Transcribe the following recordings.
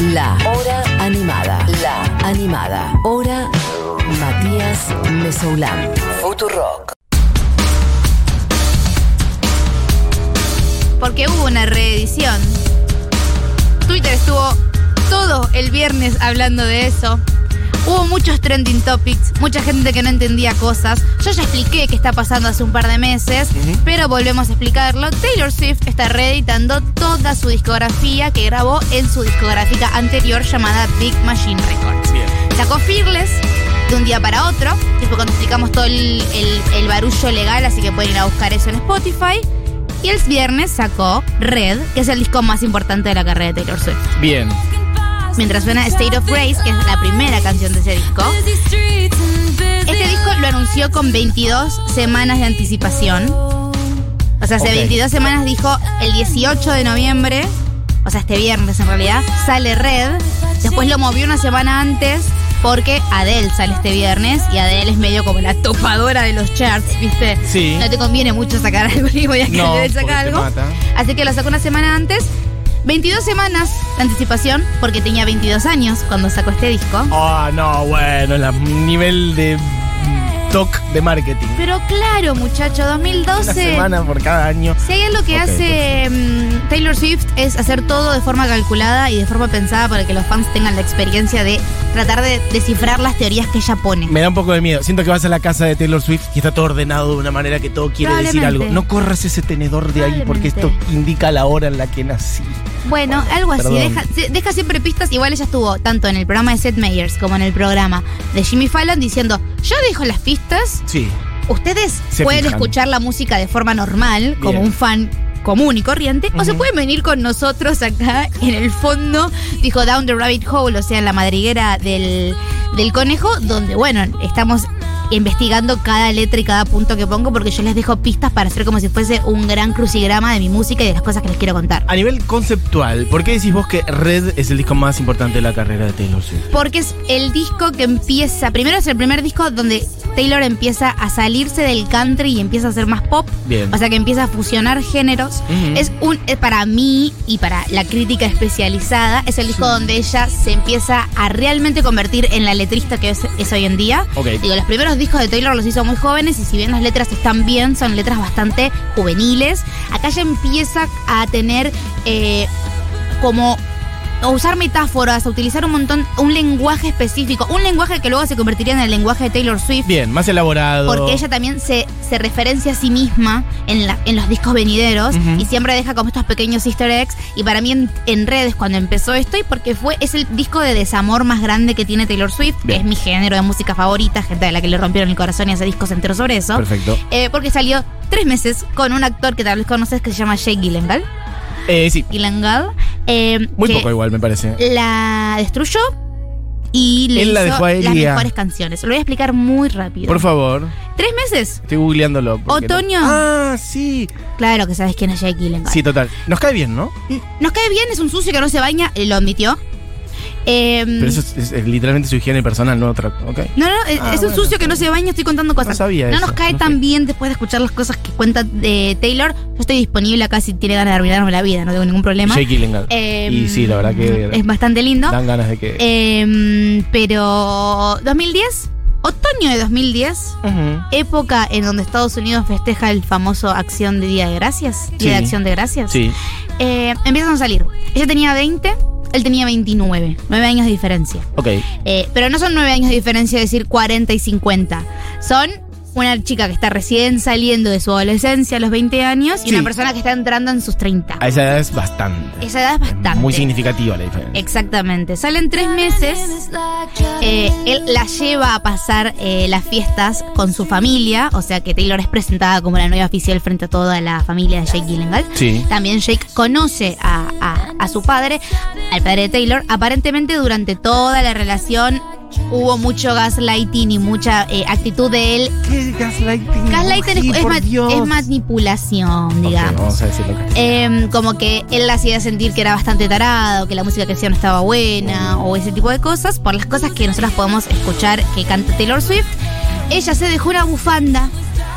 La Hora Animada. La Animada. Hora Matías Mesoulán. Futurock. porque hubo una reedición. Twitter estuvo todo el viernes hablando de eso. Hubo muchos trending topics, mucha gente que no entendía cosas. Yo ya expliqué qué está pasando hace un par de meses, pero volvemos a explicarlo. Taylor Swift está reeditando toda su discografía que grabó en su discográfica anterior llamada Big Machine Records. Bien. Sacó Fearless de un día para otro, después cuando explicamos todo el, el- el barullo legal, así que pueden ir a buscar eso en Spotify. Y el viernes sacó Red, que es el disco más importante de la carrera de Taylor Swift. Bien. Mientras suena State of Grace, que es la primera canción de ese disco. Este disco lo anunció con 22 semanas de anticipación. O sea, hace Ok. 22 semanas dijo el 18 de noviembre, o sea, este viernes en realidad, sale Red. Después lo movió una semana antes porque Adele sale este viernes y Adele es medio como la topadora de los charts, ¿viste? Sí. No te conviene mucho sacar algo y voy a que No, Adele porque saca te algo. Así que lo sacó una semana antes. 22 semanas de anticipación porque tenía 22 años cuando sacó este disco. Ah, no, bueno, el nivel de toc de marketing. Pero claro, muchacho, 2012. Una semana por cada año. Si hay algo que hace mm, Taylor Swift es hacer todo de forma calculada y de forma pensada para que los fans tengan la experiencia de tratar de descifrar las teorías que ella pone. Me da un poco de miedo. Siento que vas a la casa de Taylor Swift y está todo ordenado de una manera que todo quiere decir algo. No corras ese tenedor de ahí porque esto indica la hora en la que nací. Bueno, algo así. Deja, deja siempre pistas. Igual ella estuvo tanto en el programa de Seth Meyers como en el programa de Jimmy Fallon diciendo: Yo dejo las pistas, Sí. ustedes Se pueden fijan. escuchar la música de forma normal, como un fan común y corriente, o se pueden venir con nosotros acá en el fondo, dijo Down the Rabbit Hole, o sea, en la madriguera del, del conejo, donde, bueno, estamos investigando cada letra y cada punto que pongo porque yo les dejo pistas para hacer como si fuese un gran crucigrama de mi música y de las cosas que les quiero contar. A nivel conceptual, ¿por qué decís vos que Red es el disco más importante de la carrera de Taylor Swift? Porque es el disco que empieza, primero es el primer disco donde Taylor empieza a salirse del country y empieza a hacer más pop. Bien. O sea que empieza a fusionar géneros. Es un es para mí y para la crítica especializada, es el disco donde ella se empieza a realmente convertir en la letrista que es, es hoy en día. Ok. Digo, los primeros discos de Taylor los hizo muy jóvenes y si bien las letras están bien, son letras bastante juveniles. Acá ya empieza a tener eh, como a usar metáforas, a utilizar un montón, un lenguaje específico, un lenguaje que luego se convertiría en el lenguaje de Taylor Swift. Bien, más elaborado. Porque ella también se, se referencia a sí misma en, la- en los discos venideros y siempre deja como estos pequeños easter eggs. Y para mí en, en redes cuando empezó esto y porque fue es el disco de desamor más grande que tiene Taylor Swift, Bien. que es mi género de música favorita, gente a la que le rompieron el corazón y hace discos enteros sobre eso. Perfecto. Eh, porque salió tres meses con un actor que tal vez conoces que se llama Jake Gyllenhaal. Eh, sí, Gyllenhaal eh, muy que poco igual me parece. La destruyó y le Él la dejó a las mejores canciones. Lo voy a explicar muy rápido. Por favor, ¿Tres meses? estoy googleándolo. porque no- Otoño. Ah, sí. Claro que sabes quién es Jake Gyllenhaal. Sí, total. Nos cae bien, ¿no? Nos cae bien, es un sucio que no se baña, lo admitió. Eh, Pero eso es, es- es literalmente su higiene personal, no otra. ¿Ok? No, no, es, Ah, es un bueno, sucio que no se baña, estoy contando cosas. No sabía No eso, nos cae no tan sé. bien después de escuchar las cosas que cuenta de Taylor. Yo estoy disponible acá si tiene ganas de arruinarme la vida, no tengo ningún problema. Jake Gyllenhaal. Eh, y sí, la verdad que Es bastante lindo. dan ganas de que. Eh, pero 2010, otoño de 2010, Ujú. época en donde Estados Unidos festeja el famoso Acción de Día de Gracias, Día Sí. de Acción de Gracias. Sí. Eh, empiezan a salir. Ella tenía 20, él tenía 29, 9 años de diferencia. Ok. Eh, pero no son 9 años de diferencia, es decir, 40 y 50. Son una chica que está recién saliendo de su adolescencia a los 20 años y Sí. una persona que está entrando en sus 30. A esa edad es bastante. Esa edad es bastante. Muy significativa la diferencia. Exactamente. Salen tres meses. Eh, él la lleva a pasar eh, las fiestas con su familia. O sea que Taylor es presentada como la novia oficial frente a toda la familia de Jake Gyllenhaal. Sí. También Jake conoce a, a- a su padre, al padre de Taylor. Aparentemente durante toda la relación hubo mucho gaslighting y mucha eh, actitud de él. ¿Qué es gaslighting? Gaslighting Sí, es, por ma- Dios. es manipulación, digamos. vamos a decirlo. Em, como que él la hacía sentir que era bastante tarado, que la música que hacía no estaba buena, o ese tipo de cosas, por las cosas que nosotros podemos escuchar que canta Taylor Swift. Ella se dejó una bufanda,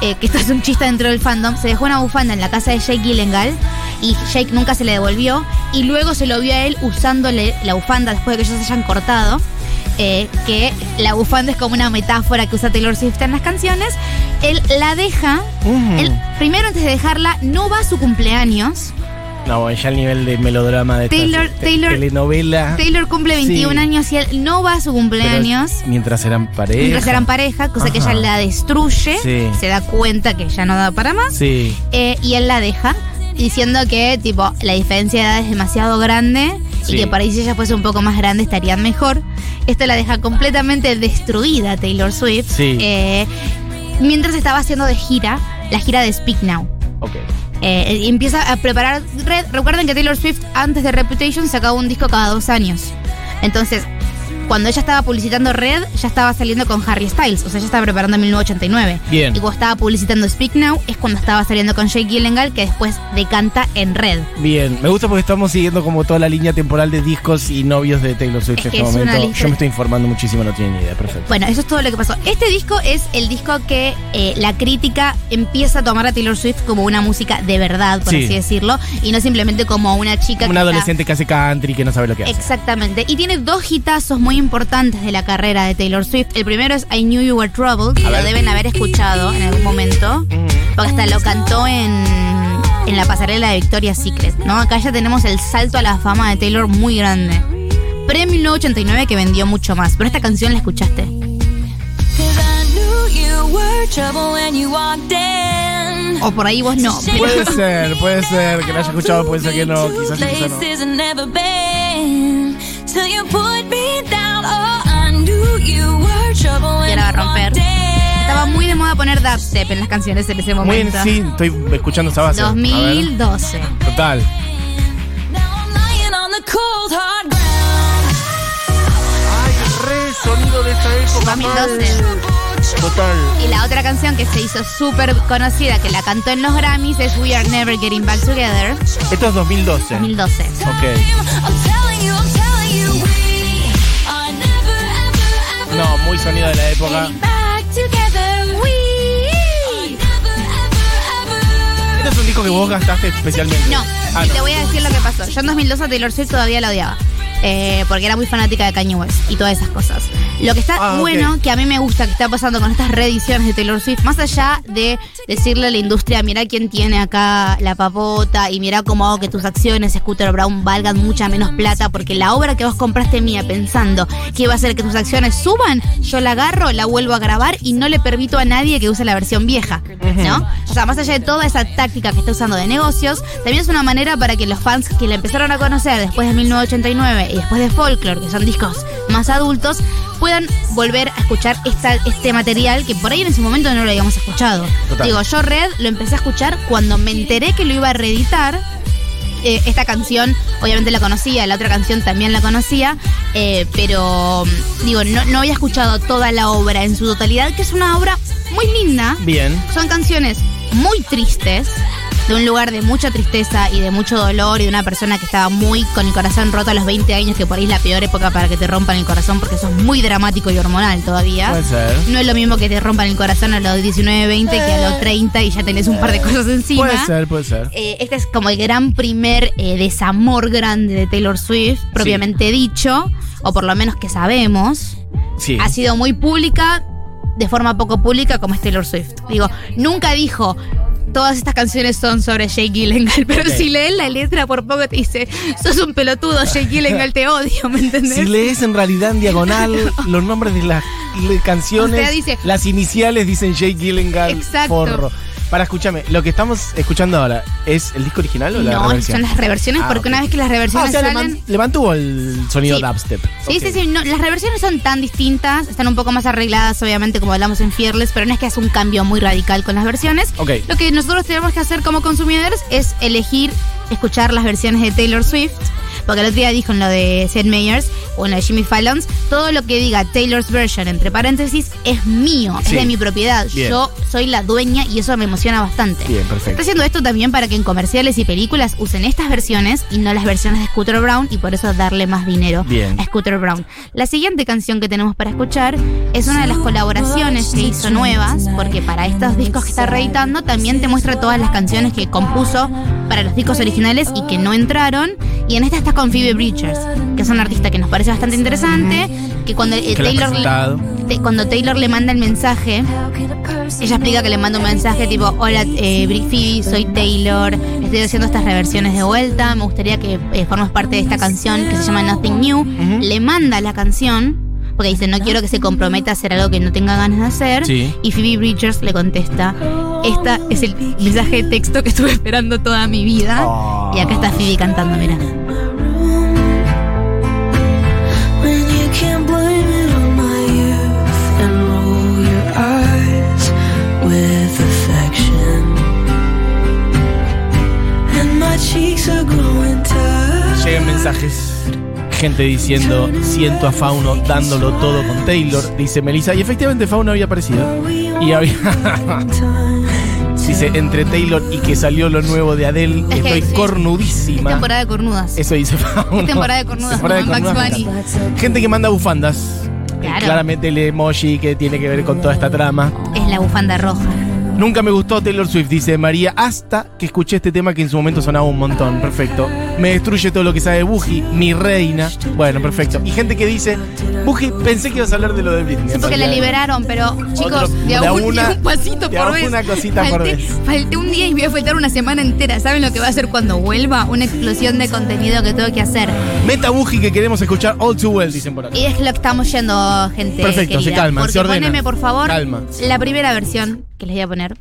eh, que esto es un chiste dentro del fandom, se dejó una bufanda en la casa de Jake Gyllenhaal, y Jake nunca se le devolvió y luego se lo vio a él usándole la bufanda después de que ellos se hayan cortado. Eh, que la bufanda es como una metáfora que usa Taylor Swift en las canciones. Él la deja. Él, primero, antes de dejarla, no va a su cumpleaños. No, ya el nivel de melodrama de Taylor- Taylor- telenovela. Taylor cumple 21 Sí. años y él no va a su pero cumpleaños. Mientras eran pareja. Mientras eran pareja, cosa que ella la destruye, Sí. se da cuenta que ya no da para más, Sí. eh, y él la deja, diciendo que tipo la diferencia de edad es demasiado grande Sí. y que para ahí si ella fuese un poco más grande estarían mejor. Esto la deja completamente destruida Taylor Swift, Sí. eh, mientras estaba haciendo de gira, la gira de Speak Now. Ok. Eh, empieza a preparar Red. Recuerden que Taylor Swift antes de Reputation sacaba un disco cada dos años. Entonces, cuando ella estaba publicitando Red, ya estaba saliendo con Harry Styles. O sea, ya estaba preparando 1989. Bien. Y cuando estaba publicitando Speak Now, es cuando estaba saliendo con Jake Gyllenhaal, que después decanta en Red. Bien, me gusta porque estamos siguiendo como toda la línea temporal de discos y novios de Taylor Swift Es en que este es una momento. lista- Yo me estoy informando muchísimo, no tienen ni idea. Perfecto. Bueno, eso es todo lo que pasó. Este disco es el disco que eh, la crítica empieza a tomar a Taylor Swift como una música de verdad, por Sí. así decirlo, y no simplemente como una chica que una está- adolescente que hace country que no sabe lo que hace. Exactamente. Y tiene dos hitazos muy importantes de la carrera de Taylor Swift. El primero es I Knew You Were Trouble, que A lo deben haber escuchado en algún momento. Porque hasta lo cantó en, en la pasarela de Victoria's Secret, ¿no? Acá ya tenemos el salto a la fama de Taylor muy grande. Pre-1989 que vendió mucho más. Pero esta canción la escuchaste. O por ahí vos no. pero- Puede ser, puede ser que lo haya escuchado, puede ser que no, quizás quizás no. Places I've never been. Till you put me down. Oh, I knew you were trouble when Y ahora va a romper. Estaba muy de moda poner dubstep en las canciones en ese Muy momento. bien, sí, estoy escuchando esa base. A ver. 2012. Total. Now I'm lying on the cold hard ground. Ay, re sonido de esta época. 2012. Total. Y la otra canción que se hizo súper conocida, que la cantó en los Grammys, es We Are Never Getting Back Together, Esto es 2012. 2012. Ok. Muy sonido de la época. Este es un disco que vos gastaste especialmente. No, Ah, no. te voy a decir lo que pasó. Yo en 2012 a Taylor Swift todavía la odiaba. eh, porque era muy fanática de Kanye West y todas esas cosas. Lo que está Ah, bueno, que a mí me gusta que está pasando con estas reediciones de Taylor Swift, más allá de decirle a la industria, mira quién tiene acá la papota y mira cómo hago que tus acciones, Scooter Brown, valgan mucha menos plata, porque la obra que vos compraste mía pensando que va a hacer que tus acciones suban, yo la agarro, la vuelvo a grabar y no le permito a nadie que use la versión vieja, ¿no? O sea, más allá de toda esa táctica que está usando de negocios, también es una manera para que los fans que la empezaron a conocer después de 1989 y después de Folklore, que son discos más adultos, puedan volver a escuchar esta, este material que por ahí en ese momento no lo habíamos escuchado. Total. Digo, yo Red lo empecé a escuchar cuando me enteré que lo iba a reeditar. Eh, esta canción, obviamente la conocía, la otra canción también la conocía, eh, pero mm, digo, no, no había escuchado toda la obra en su totalidad, que es una obra muy linda. Bien. Son canciones muy tristes, de un lugar de mucha tristeza y de mucho dolor y de una persona que estaba muy con el corazón roto a los 20 años, que por ahí es la peor época para que te rompan el corazón porque sos muy dramático y hormonal todavía. Puede ser. No es lo mismo que te rompan el corazón a los 19, 20 que a los 30 y ya tenés un par de cosas encima. Puede ser, puede ser. Eh, este es como el gran primer eh, desamor grande de Taylor Swift, propiamente dicho, o por lo menos que sabemos. Sí. Ha sido muy pública, de forma poco pública, como es Taylor Swift. Digo, nunca dijo. Todas estas canciones son sobre Jake Gyllenhaal, pero si lees la letra por poco te dice, sos un pelotudo, Jake Gyllenhaal te odio, ¿me entendés? Si lees en realidad en diagonal los nombres de las canciones, O sea, dice- las iniciales dicen Jake Gyllenhaal, Exacto. forro. Para escucharme, lo que estamos escuchando ahora, ¿es el disco original o la no, reversión? son las reversiones, Ah, porque una vez que las Ah, o reversiones sea, le, salen... le mantuvo el sonido Sí. dubstep. Sí, sí, sí. no, las reversiones son tan distintas, están un poco más arregladas, obviamente, como hablamos en Fearless, pero no es que hace un cambio muy radical con las versiones. Lo que nosotros tenemos que hacer como consumidores es elegir escuchar las versiones de Taylor Swift. Porque el otro día dijo en lo de Seth Meyers o en lo de Jimmy Fallon, todo lo que diga Taylor's version, entre paréntesis, es mío, Sí. es de mi propiedad. Bien. Yo soy la dueña y eso me emociona bastante. Bien, Está perfecto. haciendo esto también para que en comerciales y películas usen estas versiones y no las versiones de Scooter Brown y por eso darle más dinero Bien. a Scooter Brown. La siguiente canción que tenemos para escuchar es una de las colaboraciones que hizo nuevas, porque para estos discos que está reeditando también te muestra todas las canciones que compuso para los discos originales y que no entraron. Y en esta está con Phoebe Bridgers, que es una artista que nos parece bastante interesante, que cuando eh, Que Taylor te- cuando Taylor le manda el mensaje, ella explica que le manda un mensaje tipo, hola eh, Phoebe, soy Taylor, estoy haciendo estas reversiones de vuelta, me gustaría que eh, formes parte de esta canción que se llama Nothing New. Le manda la canción, porque dice, no quiero que se comprometa a hacer algo que no tenga ganas de hacer. Sí. Y Phoebe Bridgers le contesta, esta es el mensaje de texto que estuve esperando toda mi vida. Oh. Y acá está Phoebe cantando, mira. Gente diciendo, siento a Fauno dándolo todo con Taylor, dice Melissa. Y efectivamente Fauno había aparecido. Y había... dice, entre Taylor y que salió lo nuevo de Adele, Es que estoy sí. cornudísima. Temporada de cornudas. Eso dice Fauno. temporada de cornudas, Temporada de Max cornudas. Gente que manda bufandas. Eh, Claro. Claramente el emoji que tiene que ver con toda esta trama. Es la bufanda roja. Nunca me gustó Taylor Swift, dice María, hasta que escuché este tema que en su momento sonaba un montón. Perfecto. Me destruye todo lo que sabe Buji, mi reina. Bueno, perfecto. Y gente que dice, Buji, pensé que ibas a hablar de lo de Britney. Sí, porque la realidad". liberaron, pero chicos, Otro- de, a un, una- de un pasito de por vez. una cosita por Falté- vez. Falté un día y voy a faltar una semana entera. ¿Saben lo que va a hacer cuando vuelva? Una explosión de contenido que tengo que hacer. Meta Buji que queremos escuchar All Too Well, dicen por acá. Y es lo que estamos yendo, gente. Perfecto, se calman, Porque se ordenan. poneme, por favor, Calma. la primera versión que les voy a poner.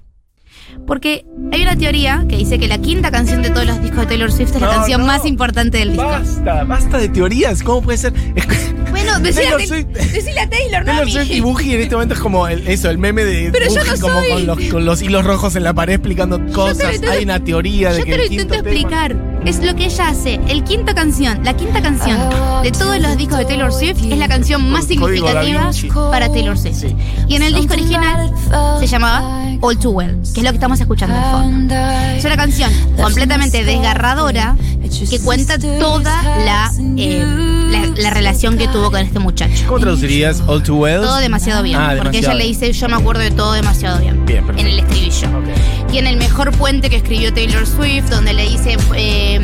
Porque hay una teoría que dice que la quinta canción de todos los discos de Taylor Swift es la canción no. más importante del disco. Basta, basta de teorías. ¿Cómo puede ser? Bueno, decile a, Taylor Taylor- a Taylor, no a Taylor mí. Swift y Buji en este momento es como el- eso, el meme de Pero yo no como soy. con los, con los hilos rojos en la pared explicando cosas. intento- Hay una teoría de Yo que te lo intento tema- explicar. Es lo que ella hace. El quinta canción, la quinta canción de todos los discos de Taylor Swift es la canción más significativa para Taylor Swift. Sí. Y en el disco original se llamaba All Too Well, que es lo que estamos escuchando de fondo. Es una canción completamente desgarradora que cuenta toda la, eh, la, la relación que tuvo con este muchacho. ¿Cómo traducirías All Too Well? Todo demasiado bien. Ah, porque demasiado ella le dice, yo me acuerdo de todo demasiado bien. Bien, en el estribillo. Tiene el mejor puente que escribió Taylor Swift, donde le dice, eh,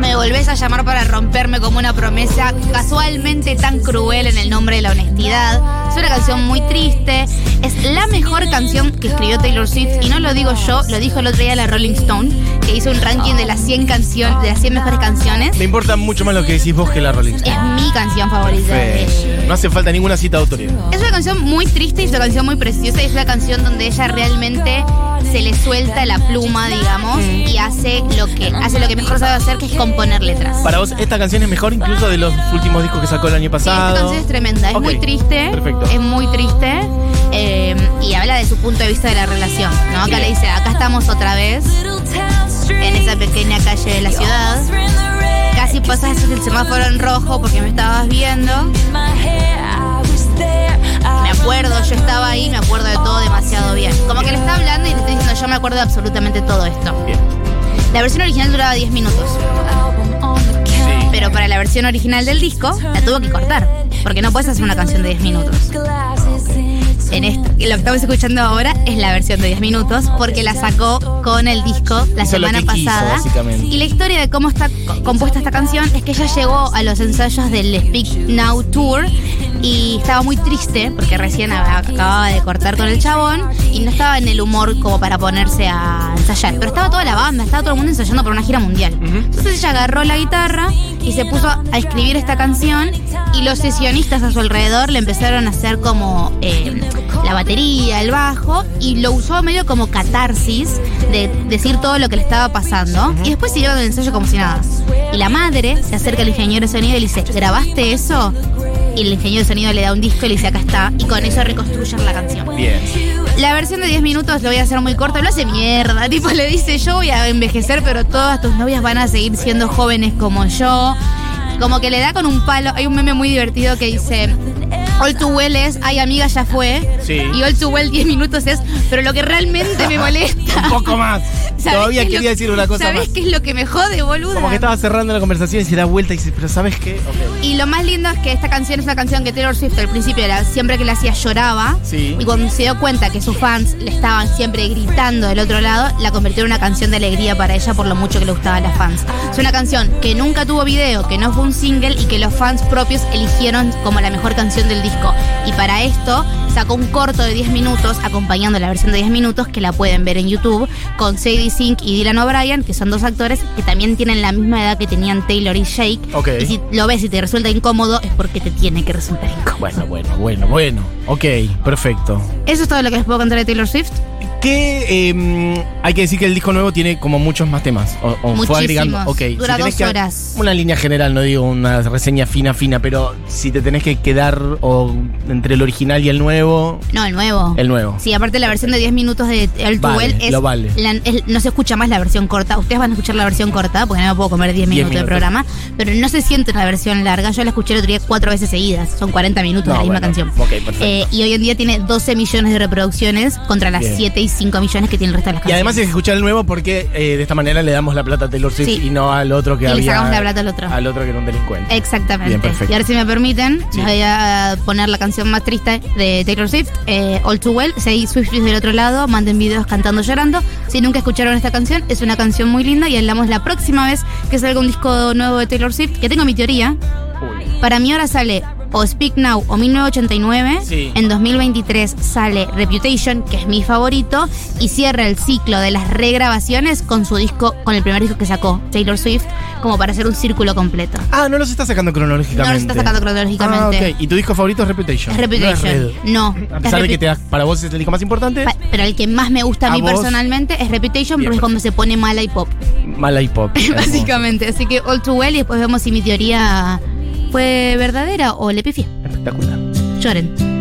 me volvés a llamar para romperme como una promesa casualmente tan cruel en el nombre de la honestidad. Es una canción muy triste. Es la mejor canción que escribió Taylor Swift. Y no lo digo yo, lo dijo el otro día la Rolling Stone, que hizo un ranking de las 100 canciones, de las 100 mejores canciones. Me importa mucho más lo que decís vos que la Rolling Stone. Es mi canción favorita. Perfecto. No hace falta ninguna cita de autoría. es una canción muy triste y es una canción muy preciosa y es una canción donde ella realmente se le suelta la pluma, digamos, y hace lo que hace lo que mejor sabe hacer, que es componer letras. Para vos, esta canción es mejor incluso de los últimos discos que sacó el año Sí, esta pasado. canción es tremenda, es muy triste, Perfecto. Es muy triste eh, y habla de su punto de vista de la relación, ¿no? Acá le dice, acá estamos otra vez en esa pequeña calle de la ciudad, casi pasaste el semáforo en rojo porque me estabas viendo, me acuerdo, yo estaba ahí, me acuerdo de todo demasiado bien. Como que le está hablando y le está diciendo, yo me acuerdo de absolutamente todo esto. Bien. La versión original duraba 10 minutos, pero para la versión original del disco la tuvo que cortar, porque no puedes hacer una canción de 10 minutos. En esto, lo que estamos escuchando ahora es la versión de 10 minutos, porque la sacó con el disco la Hizo semana quiso, pasada. y la historia de cómo está co- compuesta esta canción es que ella llegó a los ensayos del Speak Now Tour y estaba muy triste porque recién acababa de cortar con el chabón y no estaba en el humor como para ponerse a ensayar. Pero estaba toda la banda, estaba todo el mundo ensayando para una gira mundial. Entonces ella agarró la guitarra y se puso a escribir esta canción y los sesionistas a su alrededor le empezaron a hacer como eh, la batería, el bajo y lo usó medio como catarsis de decir todo lo que le estaba pasando y después siguieron el ensayo como si nada. Y la madre se acerca al ingeniero de sonido y le dice, ¿grabaste eso? Y el ingeniero de sonido le da un disco y le dice acá está, y con eso reconstruyen la canción. Bien. La versión de 10 minutos lo voy a hacer muy corta, lo hace mierda. Tipo, le dice yo voy a envejecer, pero todas tus novias van a seguir siendo jóvenes como yo. Como que le da con un palo. Hay un meme muy divertido que dice. All too well es, ay amiga ya fue. Sí. Y all too well 10 minutos es, pero lo que realmente me molesta. Un poco más. ¿Sabés Todavía lo- quería decir una cosa ¿Sabés más. qué es lo que me jode, boludo? Como que estaba cerrando la conversación y se da vuelta y dice, pero ¿sabes qué? Y lo más lindo es que esta canción es una canción que Taylor Swift al principio era siempre que la hacía lloraba. Sí. Y cuando se dio cuenta que sus fans le estaban siempre gritando del otro lado, la convirtió en una canción de alegría para ella por lo mucho que le gustaba a las fans. Es una canción que nunca tuvo video, que no fue un single y que los fans propios eligieron como la mejor canción del disco. Y para esto sacó un corto de 10 minutos acompañando la versión de 10 minutos que la pueden ver en YouTube con Sadie Sink y Dylan O'Brien, que son dos actores que también tienen la misma edad que tenían Taylor y Jake. Ok. Y si lo ves y te resulta incómodo es porque te tiene que resultar incómodo. Bueno, bueno, bueno, bueno. Ok, perfecto. Eso es todo lo que les puedo contar de Taylor Swift. Que eh, hay que decir que el disco nuevo tiene como muchos más temas. O, o fue agregando. Ok. Dura tenés dos que- horas. Una línea general, no digo una reseña fina, fina, pero si te tenés que quedar o entre el original y el nuevo, No, el nuevo. el nuevo. Sí, aparte la versión de 10 minutos de El Vale, Well es, lo vale. la- es- no se escucha más la versión corta. Ustedes van a escuchar la versión corta porque no me puedo comer 10 minutos, de minutos. programa, pero no se siente la versión larga. Yo la escuché el otro día cuatro veces seguidas. Son 40 minutos No, de la misma bueno, canción. ok, perfecto. Eh, y hoy en día tiene 12 millones de reproducciones contra las Bien. 7 y 5 millones que tiene el resto de las Y canciones. además hay que escuchar el nuevo porque eh, de esta manera le damos la plata a Taylor Swift Sí. y no al otro que Y le había. sacamos la plata al otro. Al otro que era un delincuente. Exactamente. Bien, perfecto. y ahora si me permiten, Sí. les voy a poner la canción más triste de Taylor Swift, eh, All Too Well. Si hay Swifties del otro lado, manden videos cantando llorando. Si nunca escucharon esta canción, es una canción muy linda y hablamos la próxima vez que salga un disco nuevo de Taylor Swift, que tengo mi teoría. Uy. Para mí ahora sale o Speak Now o 1989. Sí. En 2023 sale Reputation, que es mi favorito, y cierra el ciclo de las regrabaciones con su disco, con el primer disco que sacó Taylor Swift, como para hacer un círculo completo. Ah, no los está sacando cronológicamente. No los está sacando cronológicamente. Ah, ok. ¿Y tu disco favorito es Reputation? Es Reputation. No es. No. A es pesar de que te da- para vos es el disco más importante, Pa- Pero el que más me gusta a, A mí vos. personalmente es Reputation Bien, porque es cuando se pone mala y pop. mala hop. Hermoso. Básicamente. Así que all too well y después vemos si mi teoría fue verdadera o le pifié. Espectacular. Lloren.